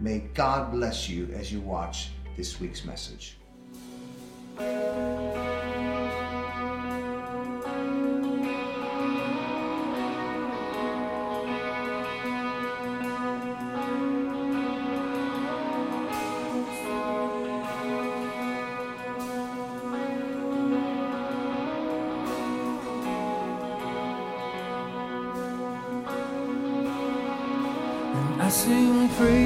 may God bless you as you watch this week's message. Sing praises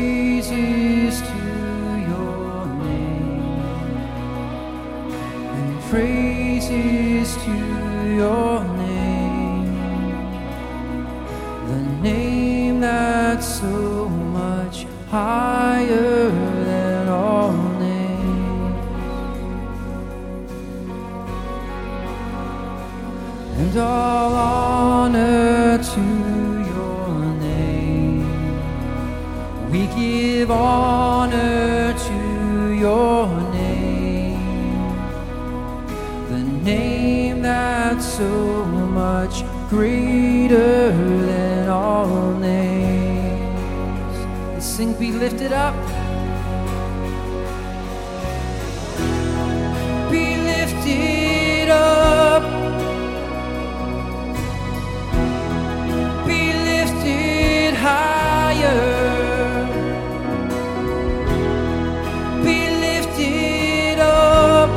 to your name, the name that's so Let's be lifted up. Be lifted up. be lifted higher. Be lifted up,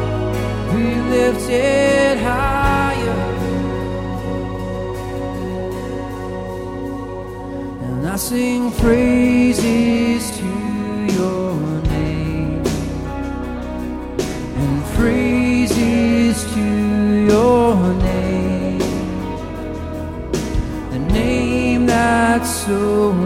be lifted higher. And I sing praises so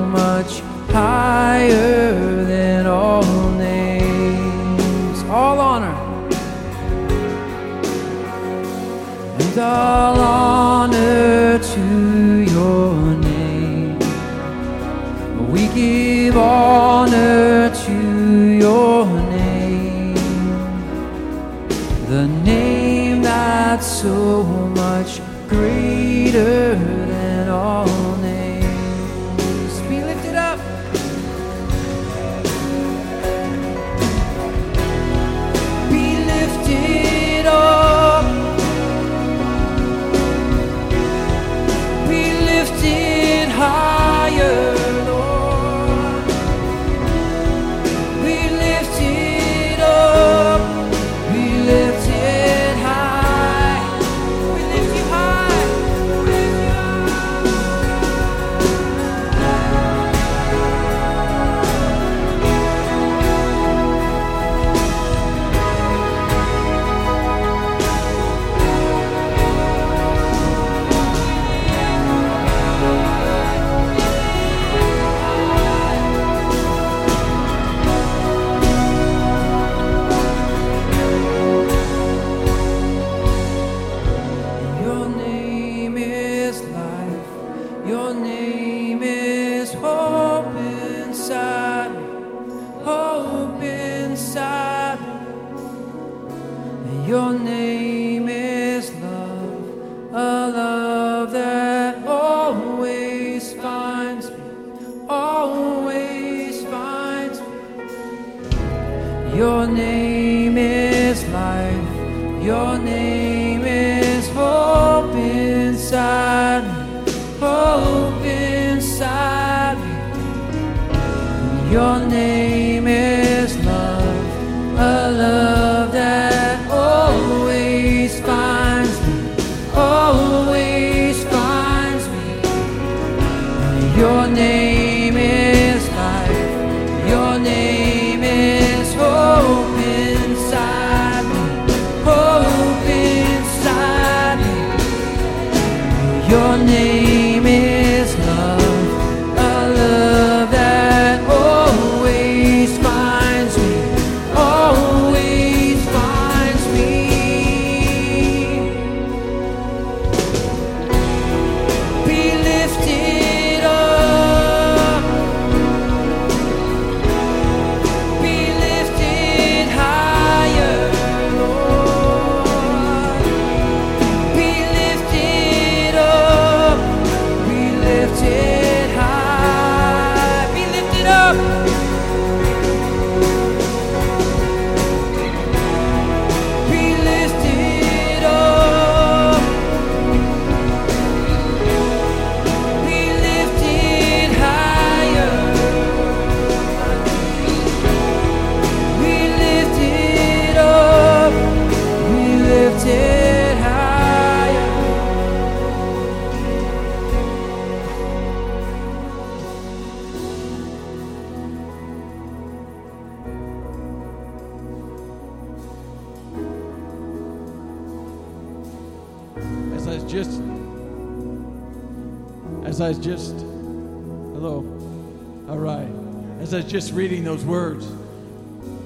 just reading those words,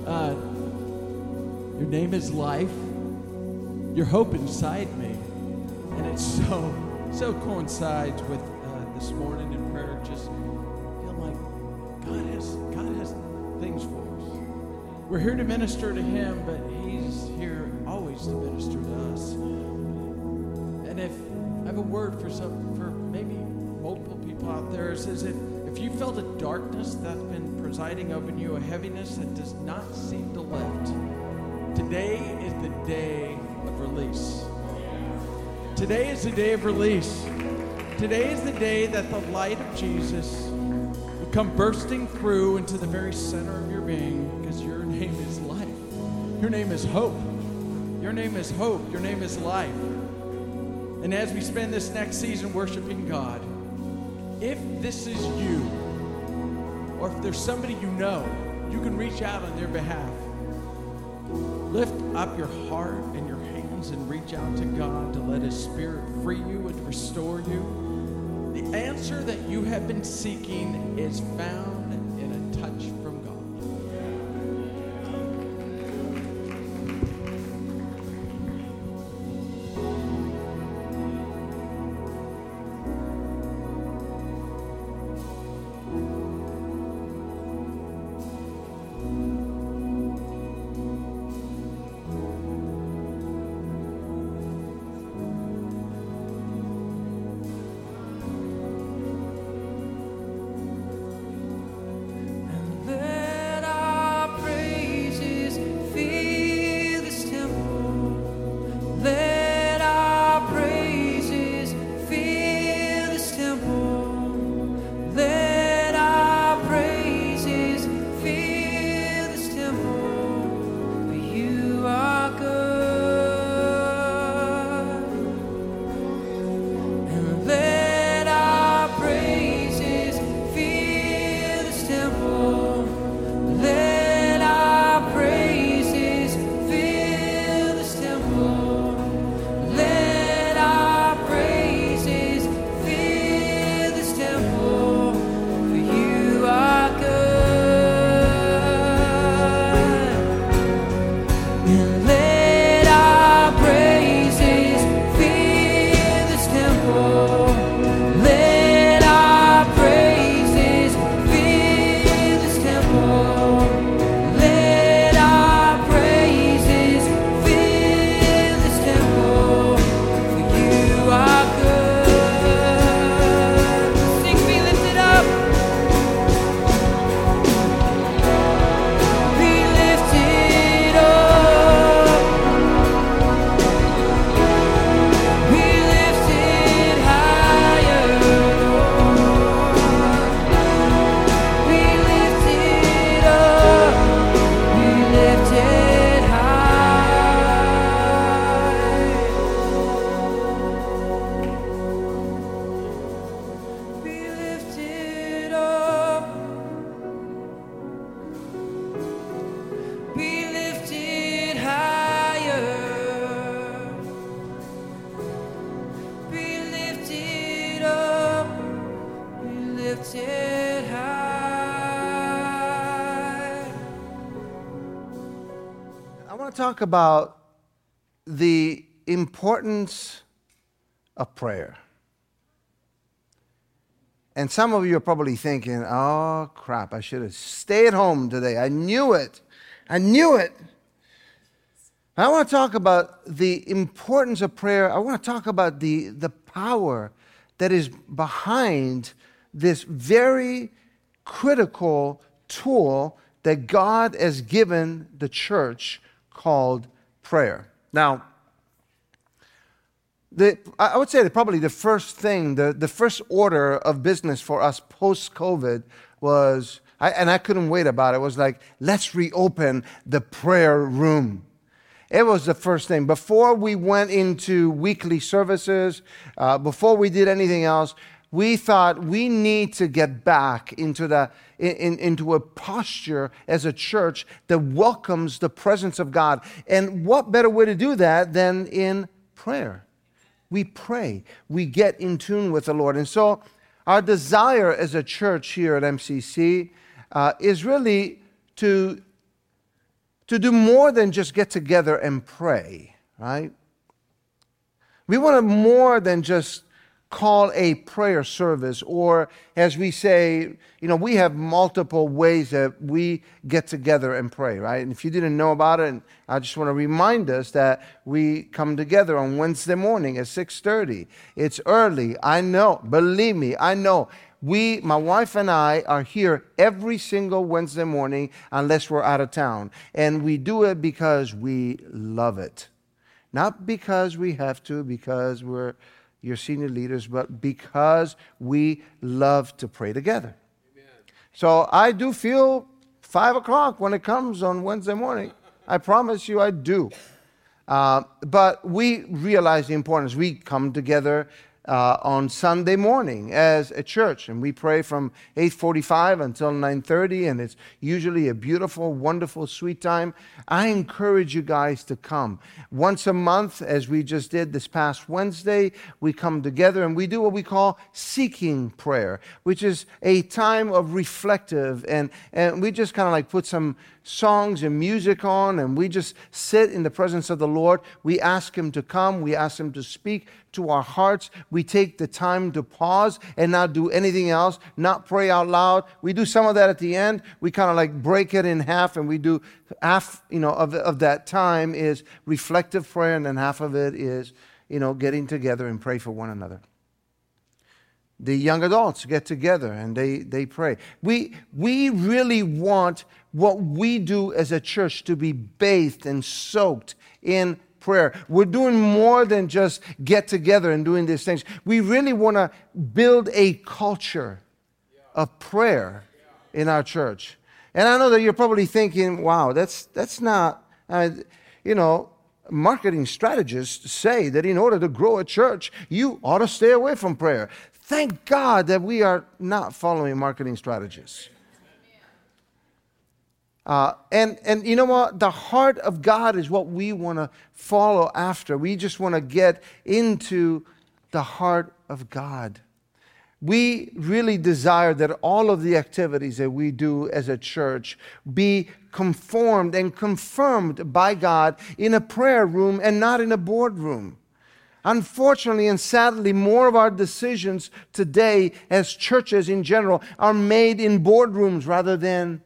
uh, your name is life, your hope inside me, and it's so, so coincides with uh, this morning in prayer. Just feel like God has, God has things for us. We're here to minister to Him, but He's here always to minister to us. And if I have a word for some, for maybe multiple people out there, it says if, if you felt a darkness that's been presiding over you, a heaviness that does not seem to lift, today is the day of release. Today is the day of release. Today is the day that the light of Jesus will come bursting through into the very center of your being because your name is life. Your name is hope. Your name is hope. Your name is life. And as we spend this next season worshiping God, if this is you, or if there's somebody you know, you can reach out on their behalf. Lift up your heart and your hands and reach out to God to let His Spirit free you and restore you. The answer that you have been seeking is found about the importance of prayer. And some of you are probably thinking, oh crap, I should have stayed home today. I knew it. I knew it. I want to talk about the importance of prayer. I want to talk about the, the power that is behind this very critical tool that God has given the church called prayer. Now, the, I would say that probably the first thing, the, the first order of business for us post COVID was, I, and I couldn't wait about it, was like, let's reopen the prayer room. It was the first thing. Before we went into weekly services, uh, before we did anything else, we thought we need to get back into, the, in, in- into a posture as a church that welcomes the presence of God. And what better way to do that than in prayer? we pray, we get in tune with the Lord. And so, our desire as a church here at MCC uh, is really to, to do more than just get together and pray, right? We want to more than just call a prayer service, or as we say, you know, we have multiple ways that we get together and pray, right? And if you didn't know about it, I just want to remind us that we come together on Wednesday morning at 6:30. It's early. I know. Believe me, I know. We, my wife and I, are here every single Wednesday morning unless we're out of town. And we do it because we love it. Not because we have to, because we're your senior leaders, but because we love to pray together. Amen. So I do feel five o'clock when it comes on Wednesday morning. I promise you I do. Uh, but we realize the importance. We come together uh, on Sunday morning as a church, and we pray from 8:45 until 9:30, and it's usually a beautiful, wonderful, sweet time. I encourage you guys to come once a month, as we just did this past Wednesday. We come together and we do what we call seeking prayer, which is a time of reflective, and and we just kind of like put some songs and music on, and we just sit in the presence of the Lord. We ask Him to come, we ask Him to speak to our hearts. We take the time to pause and not do anything else, not pray out loud. We do some of that at the end. We kind of like break it in half, and we do half, you know, of, of that time is reflective prayer, and then half of it is, you know, getting together and pray for one another the young adults get together and they, they pray. We, we really want what we do as a church to be bathed and soaked in prayer. We're doing more than just get together and doing these things. We really want to build a culture of prayer in our church. And I know that you're probably thinking, wow, that's, that's not, uh, you know, marketing strategists say that in order to grow a church, you ought to stay away from prayer. Thank God that we are not following marketing strategies. Uh, and, and you know what? The heart of God is what we want to follow after. We just want to get into the heart of God. We really desire that all of the activities that we do as a church be conformed and confirmed by God in a prayer room and not in a boardroom. Unfortunately and sadly, more of our decisions today as churches in general are made in boardrooms rather than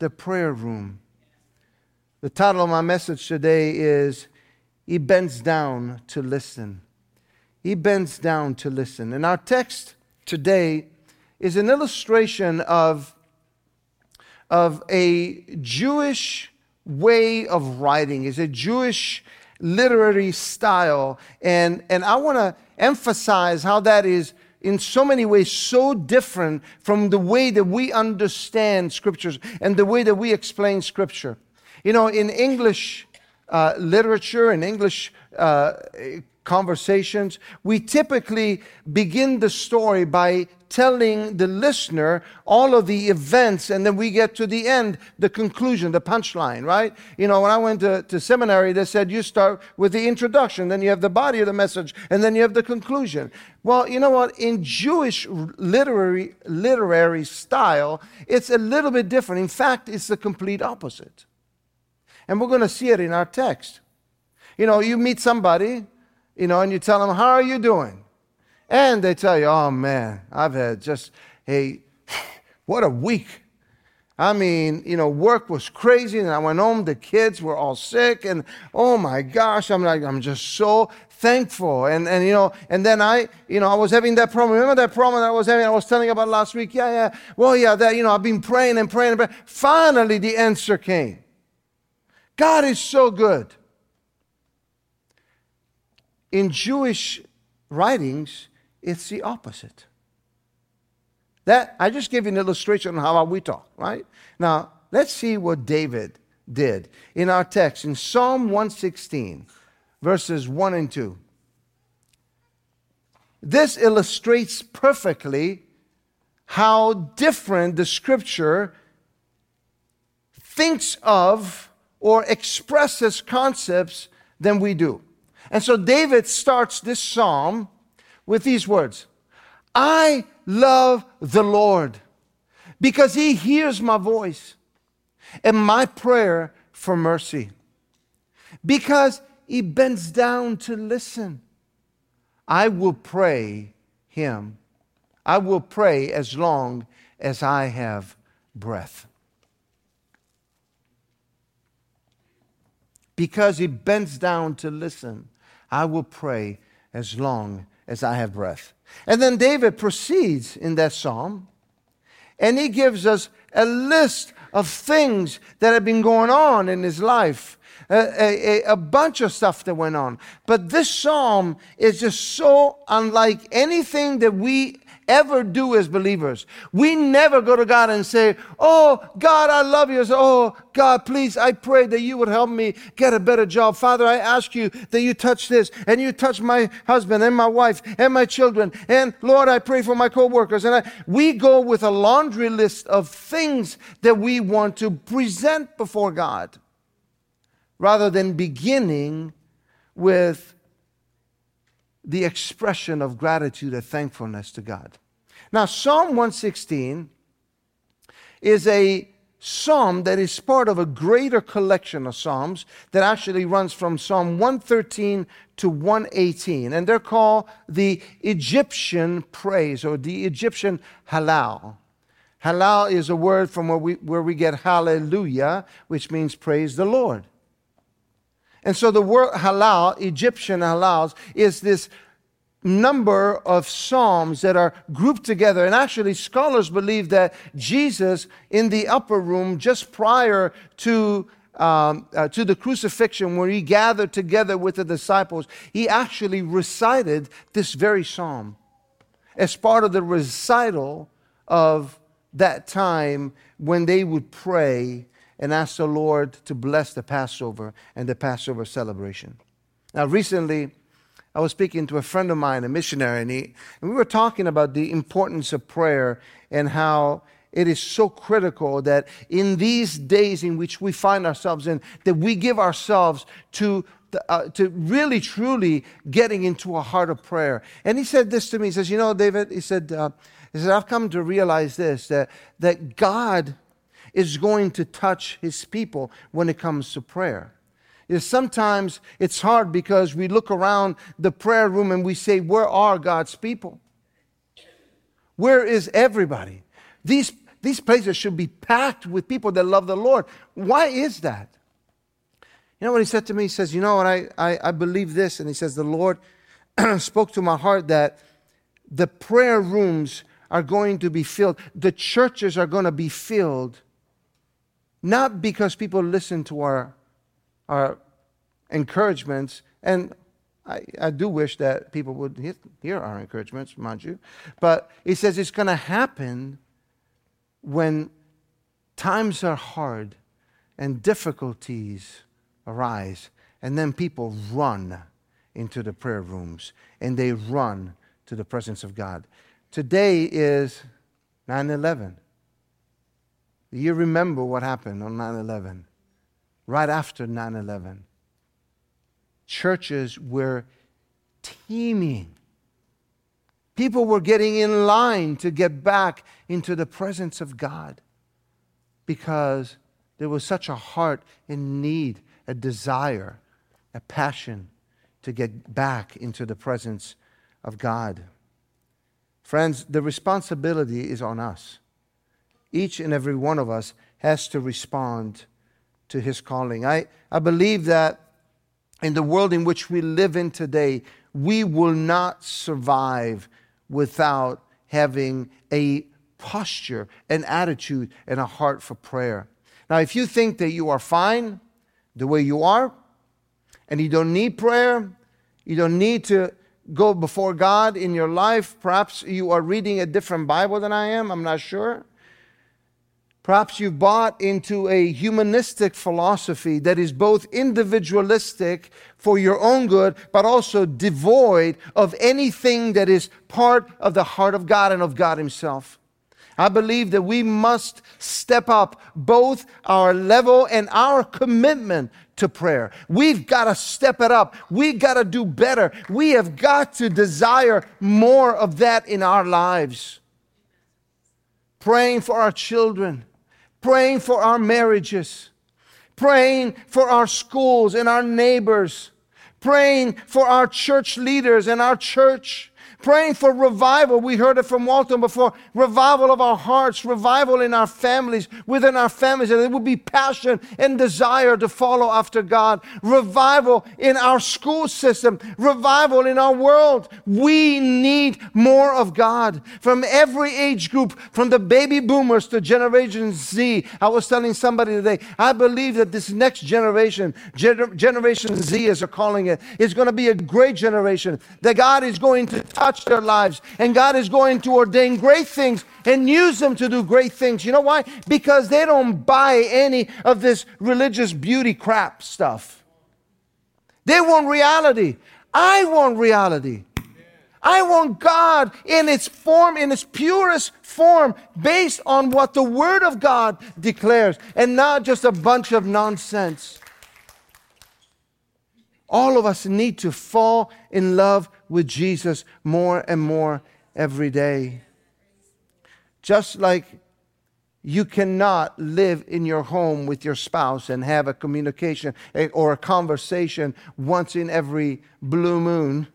the prayer room. The title of my message today is He Bends Down to Listen. He bends down to listen. And our text today is an illustration of, of a Jewish way of writing, is a Jewish literary style. And, and I want to emphasize how that is in so many ways so different from the way that we understand scriptures and the way that we explain scripture. You know, in English uh, literature in English uh, conversations, we typically begin the story by telling the listener all of the events, and then we get to the end, the conclusion, the punchline, right? You know, when I went to, to seminary, they said you start with the introduction, then you have the body of the message, and then you have the conclusion. Well, you know what? In Jewish literary, literary style, it's a little bit different. In fact, it's the complete opposite. And we're going to see it in our text. You know, you meet somebody, you know, and you tell them, How are you doing? And they tell you, oh man, I've had just a, what a week. I mean, you know, work was crazy, and I went home. The kids were all sick, and oh my gosh, I'm like, I'm just so thankful. And and you know, and then I, you know, I was having that problem. Remember that problem that I was having? I was telling about last week. Yeah, yeah. Well, yeah, that you know, I've been praying and praying and praying. Finally, the answer came. God is so good. In Jewish writings, it's the opposite. That I just gave you an illustration on how we talk, right? Now, let's see what David did in our text in Psalm 116, verses 1 and 2. This illustrates perfectly how different the scripture thinks of or expresses concepts than we do. And so David starts this psalm with these words I love the Lord because he hears my voice and my prayer for mercy. Because he bends down to listen. I will pray him. I will pray as long as I have breath. Because he bends down to listen, I will pray as long as I have breath. And then David proceeds in that psalm and he gives us a list of things that have been going on in his life. A, a, a, bunch of stuff that went on. But this psalm is just so unlike anything that we ever do as believers. We never go to God and say, Oh, God, I love you. Oh, God, please, I pray that you would help me get a better job. Father, I ask you that you touch this and you touch my husband and my wife and my children. And Lord, I pray for my co-workers. And I, we go with a laundry list of things that we want to present before God rather than beginning with the expression of gratitude and thankfulness to God. Now, Psalm 116 is a psalm that is part of a greater collection of psalms that actually runs from Psalm 113 to 118. And they're called the Egyptian praise or the Egyptian hallel. Hallel is a word from where we, where we get hallelujah, which means praise the Lord. And so the word hallel, Egyptian hallels, is this number of psalms that are grouped together. And actually, scholars believe that Jesus, in the upper room, just prior to um, uh, to the crucifixion, where he gathered together with the disciples, he actually recited this very psalm as part of the recital of that time when they would pray and ask the Lord to bless the Passover and the Passover celebration. Now, recently, I was speaking to a friend of mine, a missionary, and, he, and we were talking about the importance of prayer and how it is so critical that in these days in which we find ourselves in, that we give ourselves to uh, to really truly getting into a heart of prayer. And he said this to me. He says, "You know, David," he said, uh, "He said I've come to realize this that that God is going to touch his people when it comes to prayer. Is sometimes it's hard because we look around the prayer room and we say, Where are God's people? Where is everybody? These, these places should be packed with people that love the Lord. Why is that? You know what he said to me? He says, You know what? I, I, I believe this. And he says, The Lord spoke to my heart that the prayer rooms are going to be filled, the churches are going to be filled not because people listen to our, our encouragements, and I, I do wish that people would hear our encouragements, mind you, but he says it's going to happen when times are hard and difficulties arise, and then people run into the prayer rooms and they run to the presence of God. Today is 9 11. You remember what happened on 9 11, right after 9 11. Churches were teeming. People were getting in line to get back into the presence of God because there was such a heart in need, a desire, a passion to get back into the presence of God. Friends, the responsibility is on us each and every one of us has to respond to his calling. I, I believe that in the world in which we live in today, we will not survive without having a posture, an attitude, and a heart for prayer. Now, if you think that you are fine the way you are, and you don't need prayer, you don't need to go before God in your life, perhaps you are reading a different Bible than I am, I'm not sure. Perhaps you've bought into a humanistic philosophy that is both individualistic for your own good, but also devoid of anything that is part of the heart of God and of God Himself. I believe that we must step up both our level and our commitment to prayer. We've got to step it up. We've got to do better. We have got to desire more of that in our lives. Praying for our children, praying for our marriages, praying for our schools and our neighbors, praying for our church leaders and our church praying for revival. We heard it from Walton before revival of our hearts, revival in our families, within our families, and it would be passion and desire to follow after God. Revival in our school system, revival in our world. We need more of God from every age group, from the baby boomers to Generation Z. I was telling somebody today, I believe that this next generation, gener- Generation Z as they're calling it, is going to be a great generation. That God is going to touch touch their lives. And God is going to ordain great things and use them to do great things. You know why? Because they don't buy any of this religious beauty crap stuff. They want reality. I want reality. I want God in its form, in its purest form, based on what the Word of God declares, and not just a bunch of nonsense. All of us need to fall in love with Jesus more and more every day. Just like you cannot live in your home with your spouse and have a communication eh, or a conversation once in every blue moon.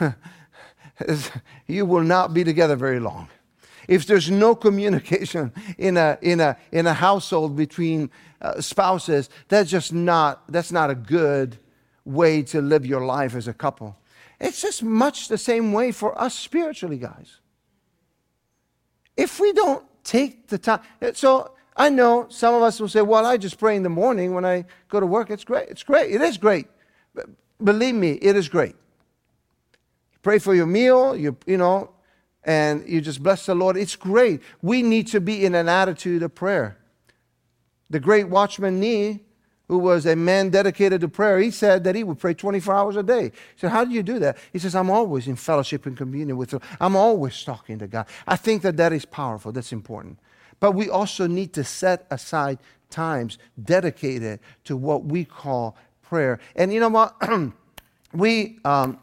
you will not be together very long. If there's no communication in a, in a, in a household between uh, spouses, that's just not, that's not a good way to live your life as a couple. It's just much the same way for us spiritually, guys. If we don't take the time, so I know some of us will say, well, I just pray in the morning when I go to work. It's great. It's great. It is great. But believe me, it is great. Pray for your meal, you, you know, and you just bless the Lord. It's great. We need to be in an attitude of prayer. The great Watchman Nee who was a man dedicated to prayer, he said that he would pray 24 hours a day. He said, How do you do that? He says, I'm always in fellowship and communion with him. I'm always talking to God. I think that that is powerful. That's important. But we also need to set aside times dedicated to what we call prayer. And you know what? we, um,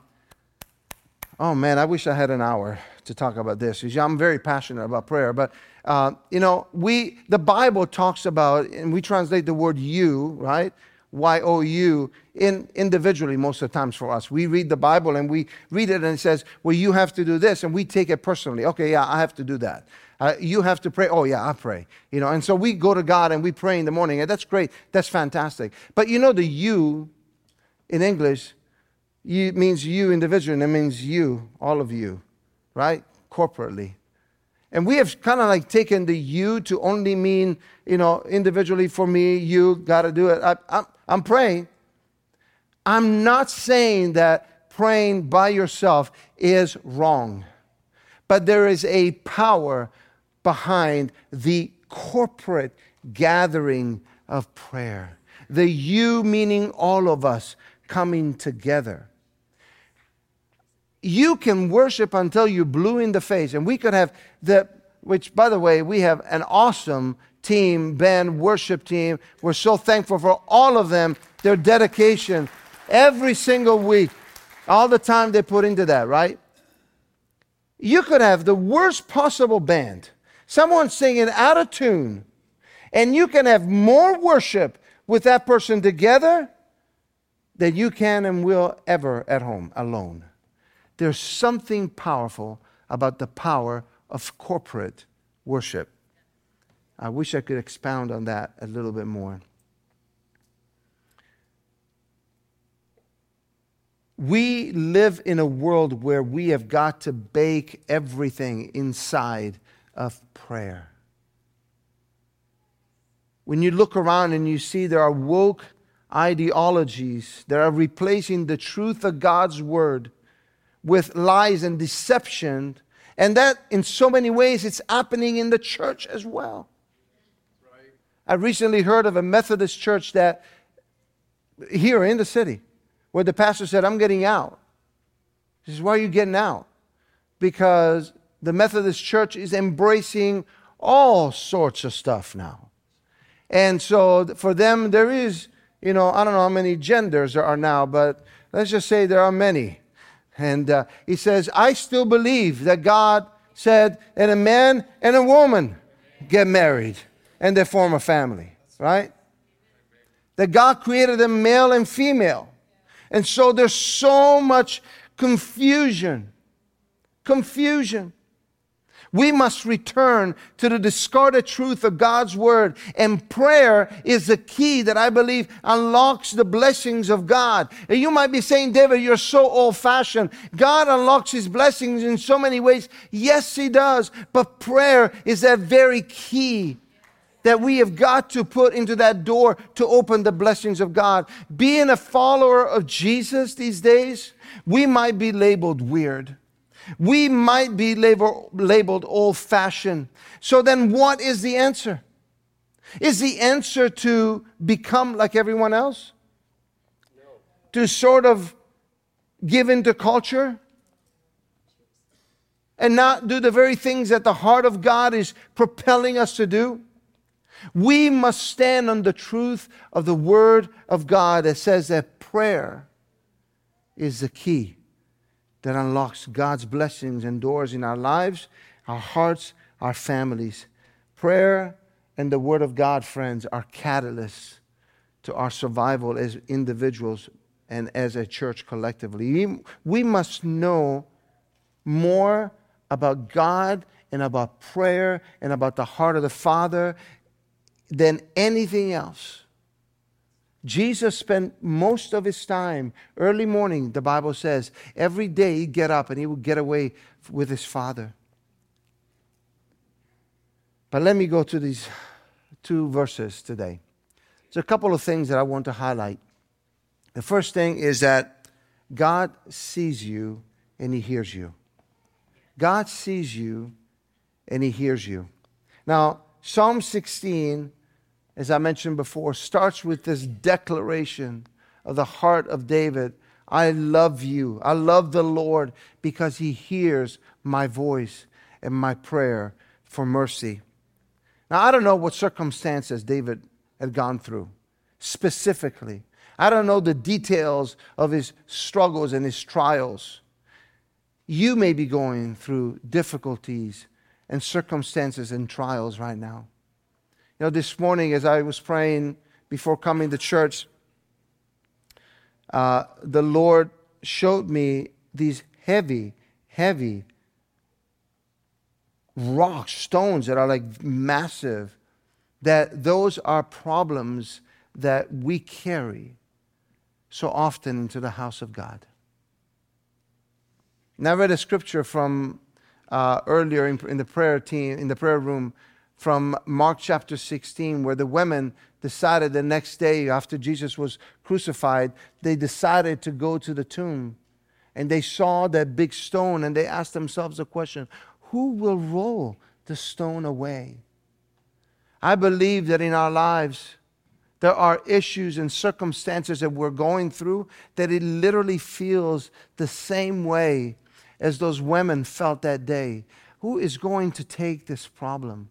oh man, I wish I had an hour to talk about this. because I'm very passionate about prayer, but uh, you know, we the Bible talks about, and we translate the word "you," right? Y O U in individually most of the times for us. We read the Bible and we read it and it says, "Well, you have to do this," and we take it personally. Okay, yeah, I have to do that. Uh, you have to pray. Oh yeah, I pray. You know, and so we go to God and we pray in the morning, and that's great. That's fantastic. But you know, the "you" in English means you individually, and it means you, all of you, right? Corporately. And we have kind of like taken the you to only mean, you know, individually for me, you got to do it. I, I'm, I'm praying. I'm not saying that praying by yourself is wrong, but there is a power behind the corporate gathering of prayer. The you meaning all of us coming together you can worship until you're blue in the face. And we could have the, which by the way, we have an awesome team, band, worship team. We're so thankful for all of them, their dedication every single week, all the time they put into that, right? You could have the worst possible band, someone singing out of tune, and you can have more worship with that person together than you can and will ever at home alone. There's something powerful about the power of corporate worship. I wish I could expound on that a little bit more. We live in a world where we have got to bake everything inside of prayer. When you look around and you see there are woke ideologies that are replacing the truth of God's word with lies and deception. And that, in so many ways, it's happening in the church as well. Right. I recently heard of a Methodist church that, here in the city, where the pastor said, I'm getting out. He says, Why are you getting out? Because the Methodist church is embracing all sorts of stuff now. And so for them, there is you know, I don't know how many genders there are now, but let's just say there are many. And uh, he says, I still believe that God said, and a man and a woman get married and they form a family, right? That God created them male and female. And so there's so much confusion. Confusion. We must return to the discarded truth of God's word. And prayer is the key that I believe unlocks the blessings of God. And you might be saying, David, you're so old fashioned. God unlocks his blessings in so many ways. Yes, he does. But prayer is that very key that we have got to put into that door to open the blessings of God. Being a follower of Jesus these days, we might be labeled weird. We might be label, labeled old fashioned. So then, what is the answer? Is the answer to become like everyone else? No. To sort of give into culture? And not do the very things that the heart of God is propelling us to do? We must stand on the truth of the Word of God that says that prayer is the key that unlocks God's blessings and doors in our lives, our hearts, our families. Prayer and the Word of God, friends, are catalysts to our survival as individuals and as a church collectively. We, must know more about God and about prayer and about the heart of the Father than anything else. Jesus spent most of his time early morning, the Bible says, every day he'd get up and he would get away with his Father. But let me go to these two verses today. There's a couple of things that I want to highlight. The first thing is that God sees you and he hears you. God sees you and he hears you. Now, Psalm 16 as I mentioned before, starts with this declaration of the heart of David I love you. I love the Lord because he hears my voice and my prayer for mercy. Now, I don't know what circumstances David had gone through specifically. I don't know the details of his struggles and his trials. You may be going through difficulties and circumstances and trials right now. You know, this morning as I was praying before coming to church, uh, the Lord showed me these heavy, heavy rocks, stones that are like massive, that those are problems that we carry so often into the house of God. And I read a scripture from uh, earlier in, in, the prayer team, in the prayer room, from Mark chapter 16, where the women decided the next day after Jesus was crucified, they decided to go to the tomb. And they saw that big stone and they asked themselves the question who will roll the stone away? I believe that in our lives, there are issues and circumstances that we're going through that it literally feels the same way as those women felt that day. Who is going to take this problem?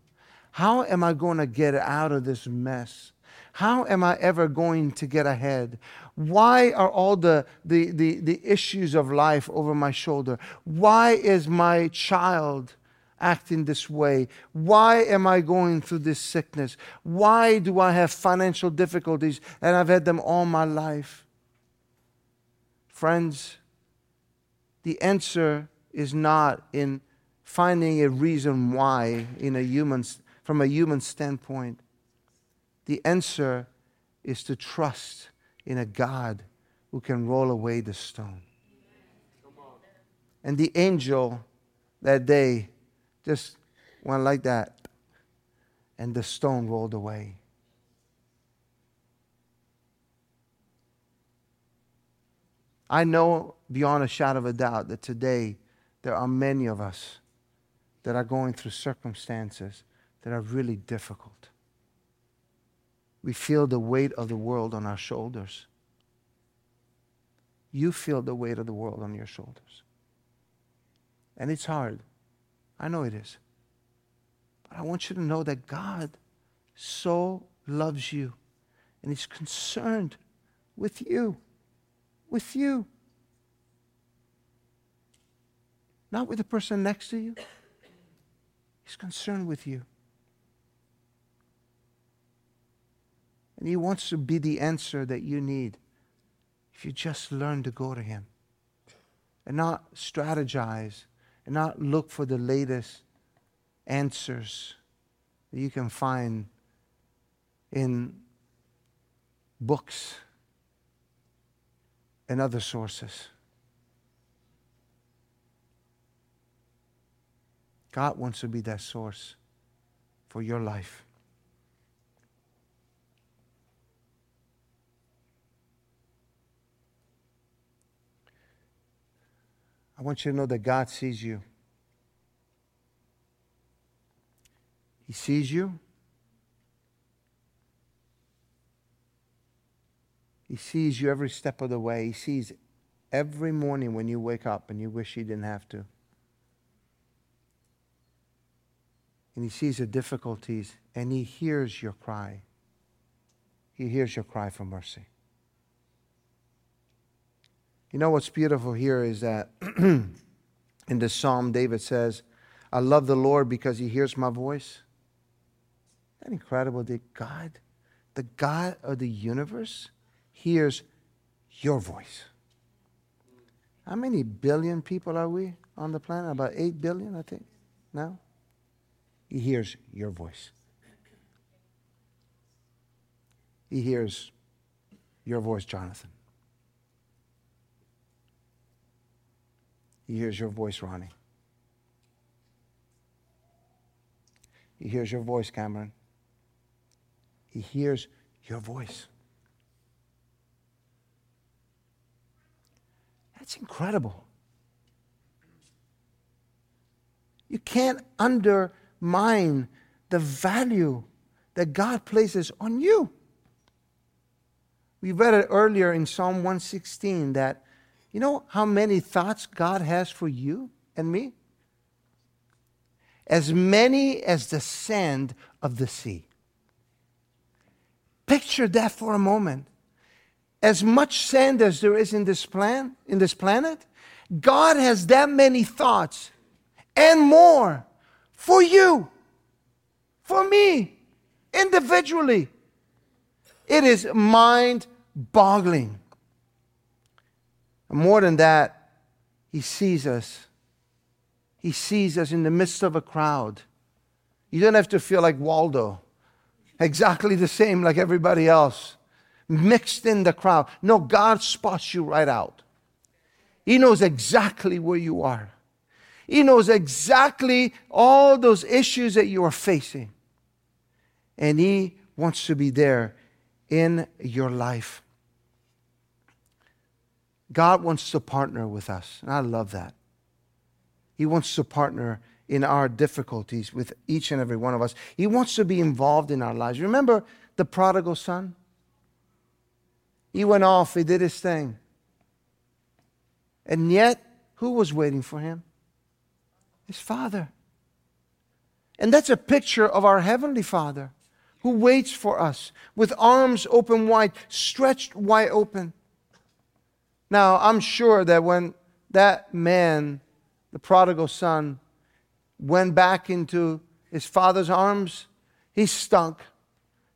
How am I going to get out of this mess? How am I ever going to get ahead? Why are all the, the, the, the issues of life over my shoulder? Why is my child acting this way? Why am I going through this sickness? Why do I have financial difficulties and I've had them all my life? Friends, the answer is not in finding a reason why in a human's from a human standpoint, the answer is to trust in a God who can roll away the stone. And the angel that day just went like that, and the stone rolled away. I know beyond a shadow of a doubt that today there are many of us that are going through circumstances that are really difficult. We feel the weight of the world on our shoulders. You feel the weight of the world on your shoulders. And it's hard. I know it is. But I want you to know that God so loves you And He's concerned with you. With you. Not with the person next to you. He's concerned with you. And He wants to be the answer that you need if you just learn to go to Him and not strategize and not look for the latest answers that you can find in books and other sources. God wants to be that source for your life. I want you to know that God sees you. He sees you. He sees you every step of the way. He sees every morning when you wake up and you wish He didn't have to. And He sees the difficulties and He hears your cry. He hears your cry for mercy. You know what's beautiful here is that in the psalm, David says, I love the Lord because he hears my voice. Isn't that incredible that God, the God of the universe, hears your voice? How many billion people are we on the planet? About 8 billion, I think, now? He hears your voice. He hears your voice, Jonathan. He hears your voice, Ronnie. He hears your voice, Cameron. He hears your voice. That's incredible. You can't undermine the value that God places on you. We read it earlier in Psalm 116 that you know how many thoughts God has for you and me? As many as the sand of the sea. Picture that for a moment. As much sand as there is in this plan, in this planet, God has that many thoughts and more for you, for me, individually. It is mind boggling. And more than that, He sees us. He sees us in the midst of a crowd. You don't have to feel like Waldo, exactly the same like everybody else, mixed in the crowd. No, God spots you right out. He knows exactly where you are. He knows exactly all those issues that you are facing. And He wants to be there in your life. God wants to partner with us, and I love that. He wants to partner in our difficulties with each and every one of us. He wants to be involved in our lives. Remember the prodigal son? He went off, he did his thing. And yet, who was waiting for him? His father. And that's a picture of our Heavenly Father who waits for us with arms open wide, stretched wide open. Now, I'm sure that when that man, the prodigal son, went back into his father's arms, he stunk.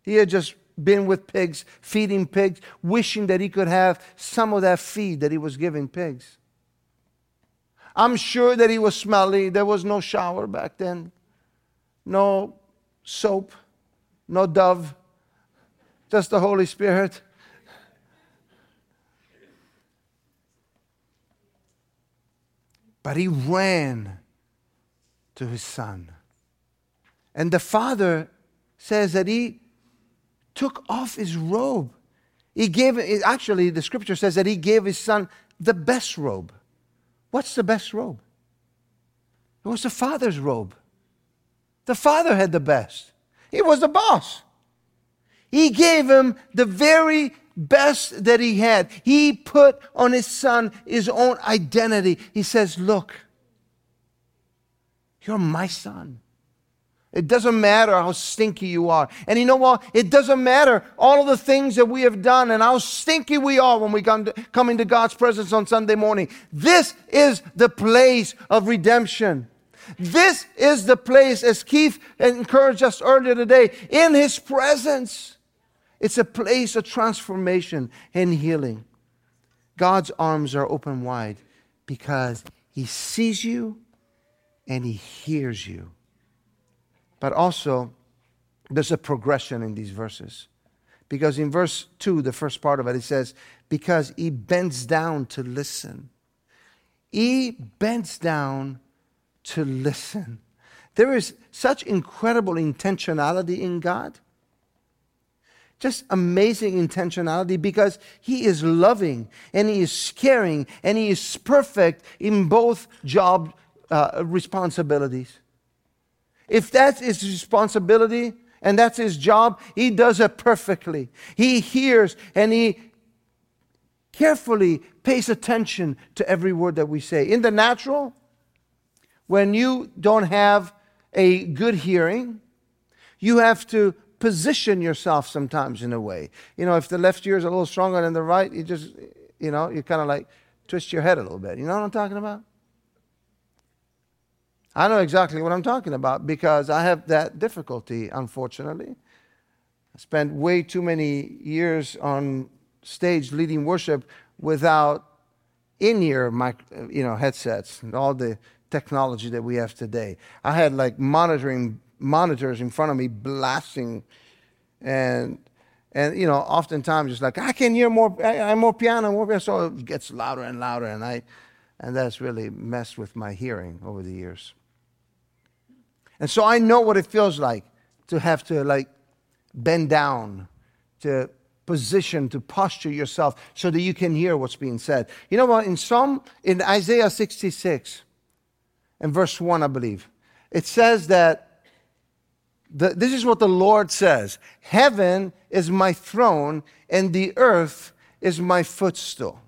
He had just been with pigs, feeding pigs, wishing that he could have some of that feed that he was giving pigs. I'm sure that he was smelly. There was no shower back then, no soap, no dove, just the Holy Spirit. But he ran to his son. And the father says that he took off his robe. He gave, actually, the scripture says that he gave his son the best robe. What's the best robe? It was the father's robe. The father had the best, he was the boss. He gave him the very best that he had. He put on his son his own identity. He says, Look, you're my son. It doesn't matter how stinky you are. And you know what? It doesn't matter all of the things that we have done and how stinky we are when we come, to, come into God's presence on Sunday morning. This is the place of redemption. This is the place, as Keith encouraged us earlier today, in His presence. It's a place of transformation and healing. God's arms are open wide because He sees you and He hears you. But also, there's a progression in these verses. Because in verse 2, the first part of it, it says, Because he bends down to listen. He bends down to listen. There is such incredible intentionality in God. Just amazing intentionality because He is loving and He is caring and He is perfect in both job uh, responsibilities. If that's his responsibility and that's his job, he does it perfectly. He hears and he carefully pays attention to every word that we say. In the natural, when you don't have a good hearing, you have to position yourself sometimes in a way. You know, if the left ear is a little stronger than the right, you just, you know, you kind of like twist your head a little bit. You know what I'm talking about? I know exactly what I'm talking about because I have that difficulty, unfortunately. I spent way too many years on stage leading worship without in-ear mic, you know, headsets and all the technology that we have today. I had like monitoring monitors in front of me blasting and and you know oftentimes it's like I can hear more I, am more piano more piano so it gets louder and louder and I and that's really messed with my hearing over the years. And so I know what it feels like to have to like bend down, to position, to posture yourself so that you can hear what's being said. You know what? In Psalm, in Isaiah 66, and verse 1, I believe, it says that the, this is what the Lord says Heaven is my throne, and the earth is my footstool.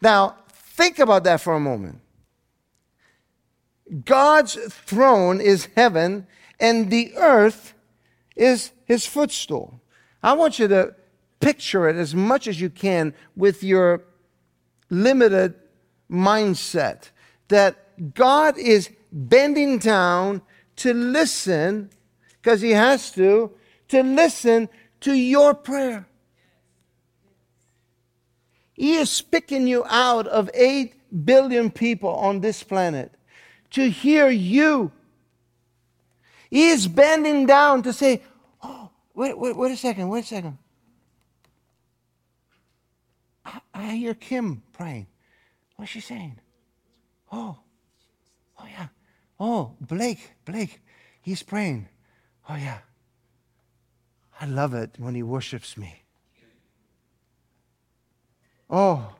Now, think about that for a moment. God's throne is heaven, and the earth is his footstool. I want you to picture it as much as you can with your limited mindset that God is bending down to listen, because he has to, to listen to your prayer. He is picking you out of 8 billion people on this planet to hear you. He is bending down to say, Oh, wait, wait, wait a second, wait a second. I, I hear Kim praying. What's she saying? Oh. Oh, Blake, Blake, he's praying. Oh yeah. I love it when he worships me. Oh,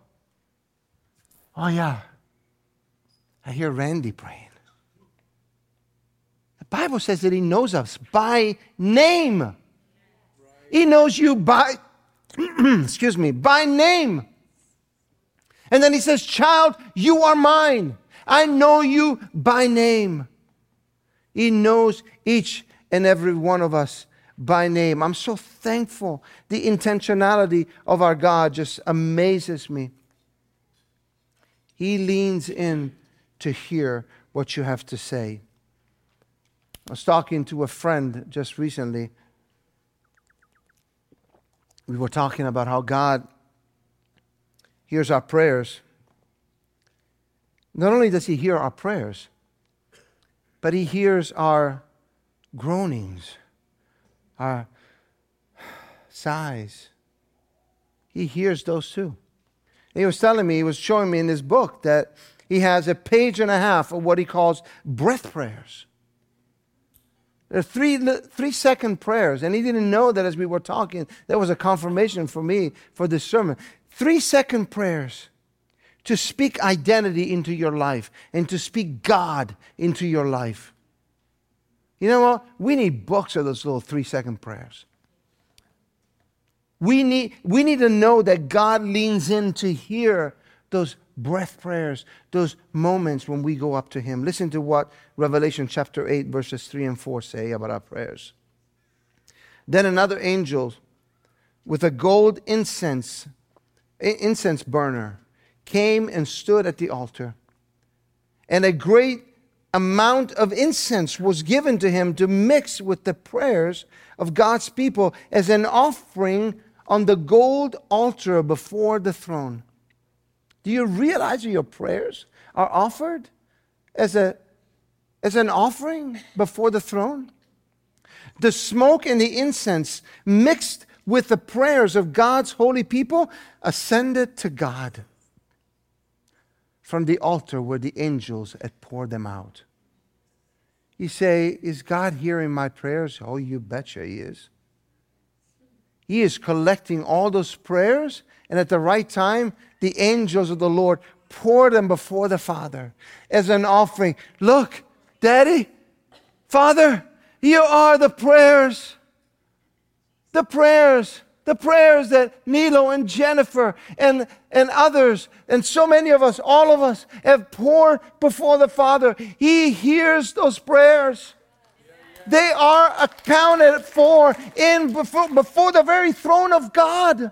oh yeah. I hear Randy praying. The Bible says that He knows us by name. He knows you by, excuse me, by name. And then He says, Child, you are mine. I know you by name. He knows each and every one of us by name. I'm so thankful. The intentionality of our God just amazes me. He leans in to hear what you have to say. I was talking to a friend just recently. We were talking about how God hears our prayers. Not only does He hear our prayers, but He hears our groanings, our sighs. He hears those too. He was telling me, he was showing me in his book that he has a page and a half of what he calls breath prayers. There are three, three second prayers, and he didn't know that as we were talking, that was a confirmation for me for this sermon. Three second prayers to speak identity into your life and to speak God into your life. You know what? We need books of those little three second prayers. We need, we need to know that God leans in to hear those breath prayers, those moments when we go up to Him. Listen to what Revelation chapter 8, verses 3 and 4 say about our prayers. Then another angel with a gold incense, incense burner came and stood at the altar. And a great amount of incense was given to him to mix with the prayers of God's people as an offering on the gold altar before the throne. Do you realize that your prayers are offered as, a, as an offering before the throne? The smoke and the incense mixed with the prayers of God's holy people ascended to God from the altar where the angels had poured them out. You say, Is God hearing my prayers? Oh, you betcha He is. He is collecting all those prayers, and at the right time, the angels of the Lord pour them before the Father as an offering. Look, Daddy, Father, you are the prayers. The prayers the prayers that Nilo and Jennifer and, and others, and so many of us, all of us, have poured before the Father. He hears those prayers. They are accounted for in before, before the very throne of God.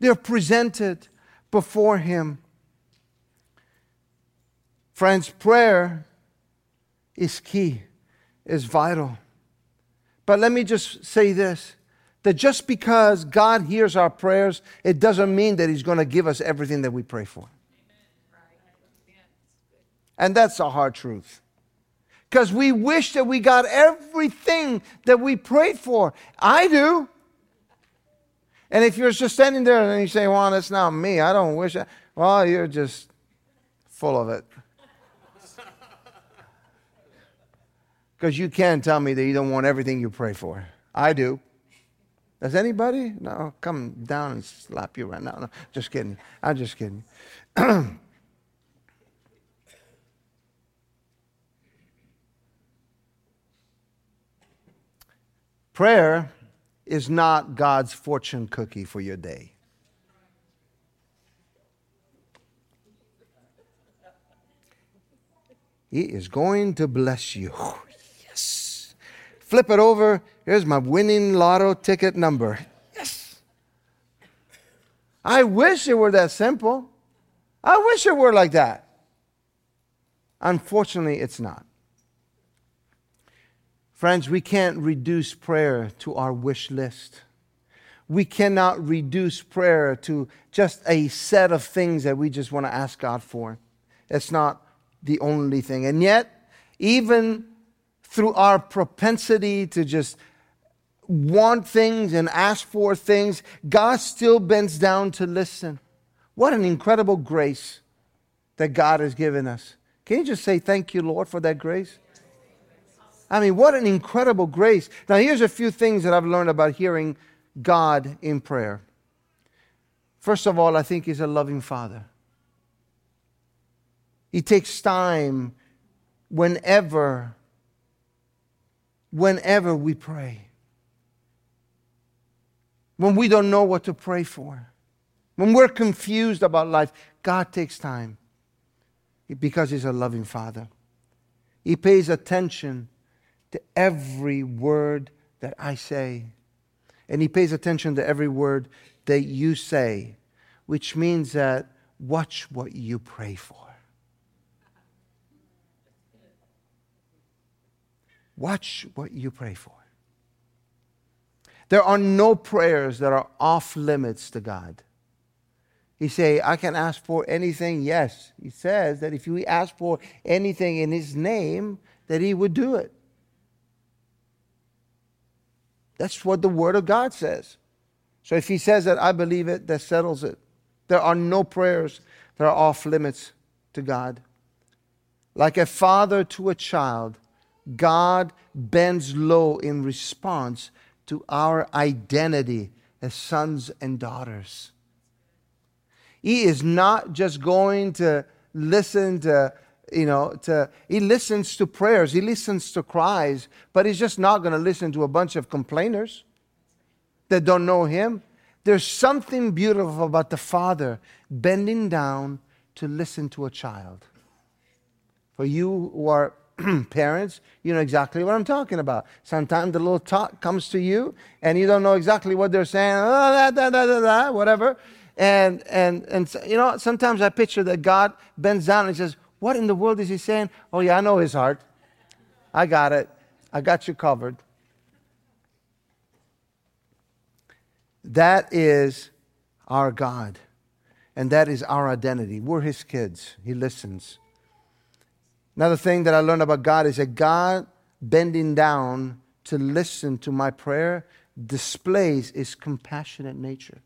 They're presented before Him. Friends, prayer is key, is vital. But let me just say this that just because God hears our prayers, it doesn't mean that He's going to give us everything that we pray for. And that's a hard truth. Because we wish that we got everything that we prayed for. I do. And if you're just standing there and you say, well, that's not me, I don't wish that. Well, you're just full of it. Because you can tell me that you don't want everything you pray for. I do. Does anybody? No, come down and slap you right now. No, just kidding. I'm just kidding. Prayer is not God's fortune cookie for your day. He is going to bless you. Yes. Flip it over Here's my winning lotto ticket number. Yes. I wish it were that simple. I wish it were like that. Unfortunately, it's not. Friends, we can't reduce prayer to our wish list. We cannot reduce prayer to just a set of things that we just want to ask God for. It's not the only thing. And yet, even through our propensity to just want things and ask for things, God still bends down to listen. What an incredible grace that God has given us. Can you just say thank you, Lord, for that grace? I mean, what an incredible grace. Now, here's a few things that I've learned about hearing God in prayer. First of all, I think He's a loving Father. He takes time whenever, whenever we pray when we don't know what to pray for, when we're confused about life, God takes time because He's a loving Father. He pays attention to every word that I say, and He pays attention to every word that you say, which means that watch what you pray for. Watch what you pray for. There are no prayers that are off limits to God. He say, I can ask for anything. Yes, he says that if you ask for anything in his name, that he would do it. That's what the word of God says. So if he says that, I believe it, that settles it. There are no prayers that are off limits to God. Like a father to a child, God bends low in response to our identity as sons and daughters. He is not just going to listen to, you know, to, he listens to prayers, he listens to cries, but he's just not going to listen to a bunch of complainers that don't know him. There's something beautiful about the father bending down to listen to a child. For you who are parents, you know exactly what I'm talking about. Sometimes the little talk comes to you and you don't know exactly what they're saying, oh, whatever. And, and, and, you know, sometimes I picture that God bends down and says, What in the world is he saying? Oh, yeah, I know his heart. I got it. I got you covered. That is our God. And that is our identity. We're his kids. He listens. Another thing that I learned about God is that God bending down to listen to my prayer displays his compassionate nature.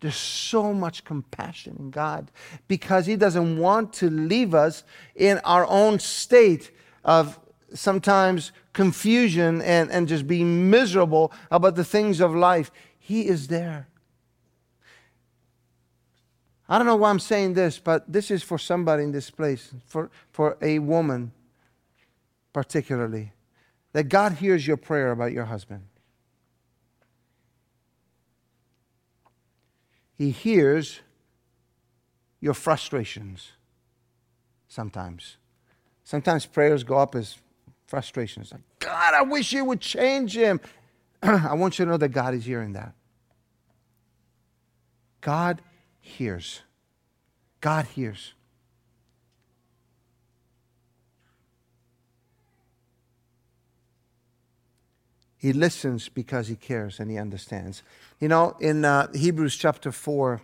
There's so much compassion in God because He doesn't want to leave us in our own state of sometimes confusion and, and just being miserable about the things of life. He is there. I don't know why I'm saying this, but this is for somebody in this place, for, for a woman particularly, that God hears your prayer about your husband. He hears your frustrations sometimes. Sometimes prayers go up as frustrations. Like, God, I wish you would change him. I want you to know that God is hearing that. God hears. God hears. He listens because he cares and he understands. You know, in uh, Hebrews chapter 4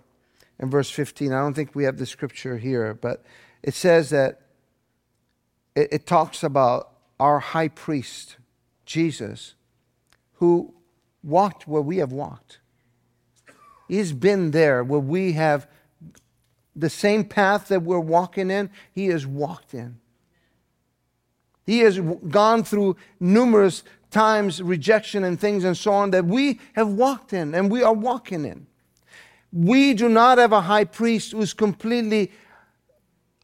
and verse 15, I don't think we have the scripture here, but it says that it, it talks about our high priest, Jesus, who walked where we have walked. He's been there where we have the same path that we're walking in, he has walked in. He has gone through numerous times rejection and things and so on that we have walked in and we are walking in. We do not have a high priest who's completely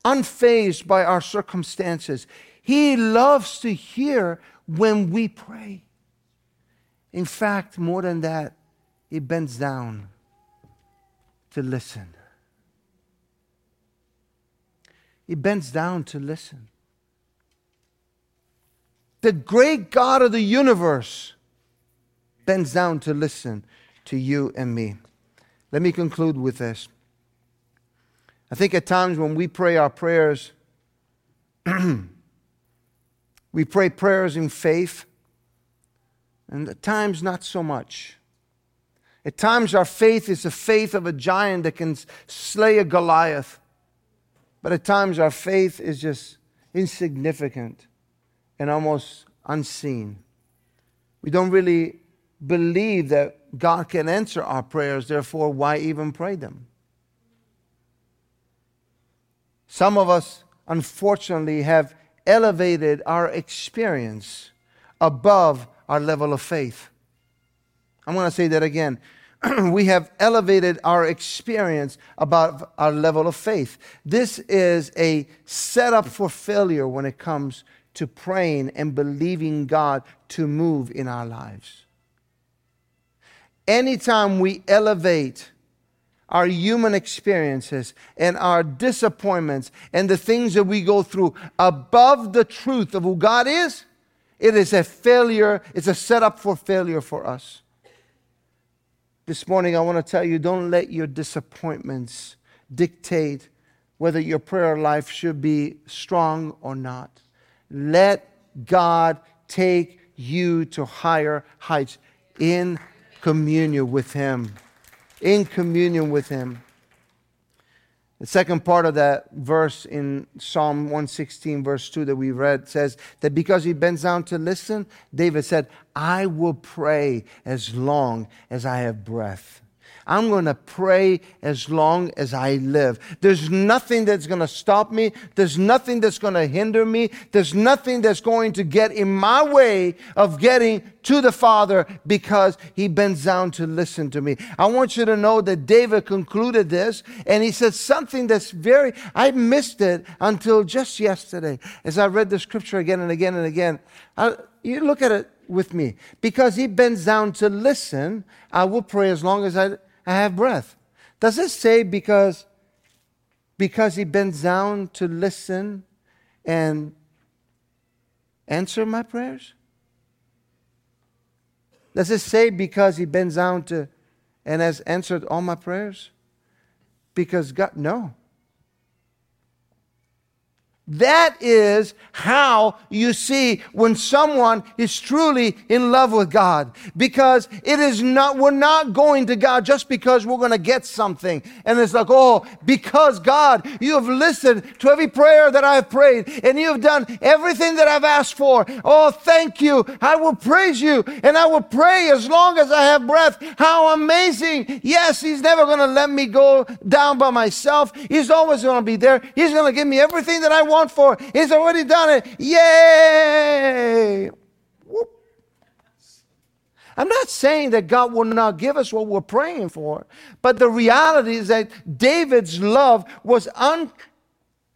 unfazed by our circumstances. He loves to hear when we pray. In fact, more than that, he bends down to listen. He bends down to listen the great God of the universe, bends down to listen to you and me. Let me conclude with this. I think at times when we pray our prayers, we pray prayers in faith, and at times not so much. At times our faith is the faith of a giant that can slay a Goliath, but at times our faith is just insignificant and almost unseen. We don't really believe that God can answer our prayers, therefore, why even pray them? Some of us, unfortunately, have elevated our experience above our level of faith. I'm going to say that again. we have elevated our experience above our level of faith. This is a setup for failure when it comes to praying and believing God to move in our lives. Anytime we elevate our human experiences and our disappointments and the things that we go through above the truth of who God is, it is a failure. It's a setup for failure for us. This morning, I want to tell you don't let your disappointments dictate whether your prayer life should be strong or not. Let God take you to higher heights in communion with Him. In communion with Him. The second part of that verse in Psalm 116, verse 2 that we read says that because he bends down to listen, David said, I will pray as long as I have breath. I'm going to pray as long as I live. There's nothing that's going to stop me. There's nothing that's going to hinder me. There's nothing that's going to get in my way of getting to the Father because he bends down to listen to me. I want you to know that David concluded this and he said something that's very, I missed it until just yesterday as I read the scripture again and again and again. I, you look at it, with me. Because he bends down to listen, I will pray as long as I, I have breath. Does it say because, because he bends down to listen and answer my prayers? Does it say because he bends down to and has answered all my prayers? Because God, no. That is how you see when someone is truly in love with God. Because it is not, we're not going to God just because we're going to get something. And it's like, oh, because God, you have listened to every prayer that I have prayed and you have done everything that I've asked for. Oh, thank you. I will praise you and I will pray as long as I have breath. How amazing. Yes, He's never going to let me go down by myself. He's always going to be there. He's going to give me everything that I want for. He's already done it. Yay! Whoop. I'm not saying that God will not give us what we're praying for, but the reality is that David's love was un,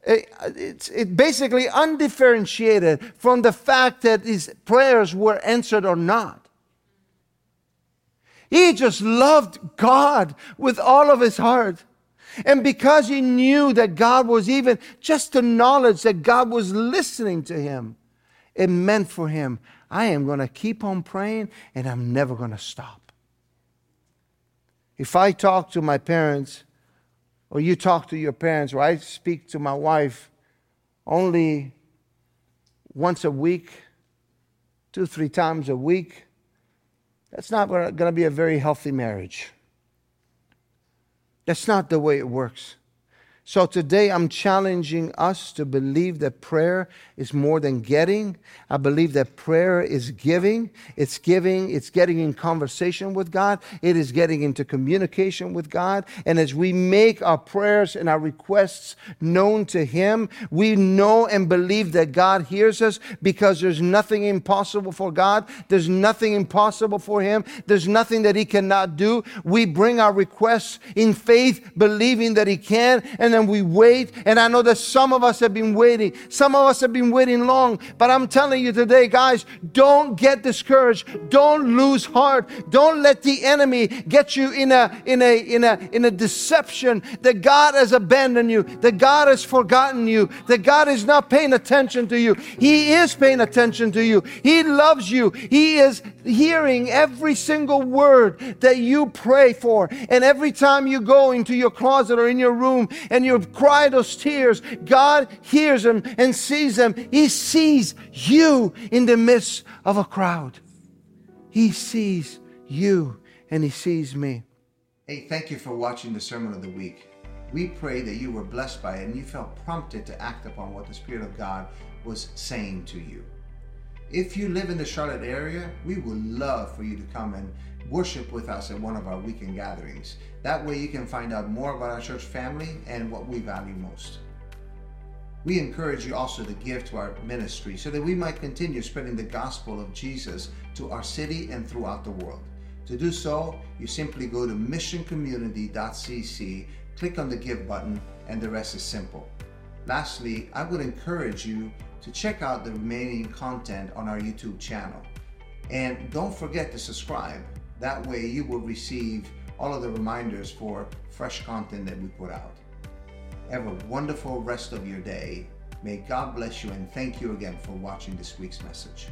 eh, it's it basically undifferentiated from the fact that his prayers were answered or not. He just loved God with all of his heart. And because he knew that God was even, just the knowledge that God was listening to him, it meant for him, I am going to keep on praying and I'm never going to stop. If I talk to my parents, or you talk to your parents, or I speak to my wife only once a week, two, three times a week, that's not going to be a very healthy marriage. That's not the way it works. So today I'm challenging us to believe that prayer is more than getting. I believe that prayer is giving. It's giving, it's getting in conversation with God. It is getting into communication with God. And as we make our prayers and our requests known to Him, we know and believe that God hears us because there's nothing impossible for God. There's nothing impossible for Him. There's nothing that He cannot do. We bring our requests in faith, believing that He can. And and then we wait. And I know that some of us have been waiting. Some of us have been waiting long. But I'm telling you today, guys, don't get discouraged. Don't lose heart. Don't let the enemy get you in a in a in a in a deception that God has abandoned you, that God has forgotten you, that God is not paying attention to you. He is paying attention to you. He loves you. He is hearing every single word that you pray for. And every time you go into your closet or in your room and and you cry those tears, God hears them and sees them. He sees you in the midst of a crowd. He sees you and He sees me. Hey, thank you for watching the Sermon of the Week. We pray that you were blessed by it and you felt prompted to act upon what the Spirit of God was saying to you. If you live in the Charlotte area, we would love for you to come and worship with us at one of our weekend gatherings. That way you can find out more about our church family and what we value most. We encourage you also to give to our ministry so that we might continue spreading the gospel of Jesus to our city and throughout the world. To do so, you simply go to missioncommunity.cc, click on the give button, and the rest is simple. Lastly, I would encourage you to check out the remaining content on our YouTube channel. And don't forget to subscribe. That way you will receive all of the reminders for fresh content that we put out. Have a wonderful rest of your day. May God bless you and thank you again for watching this week's message.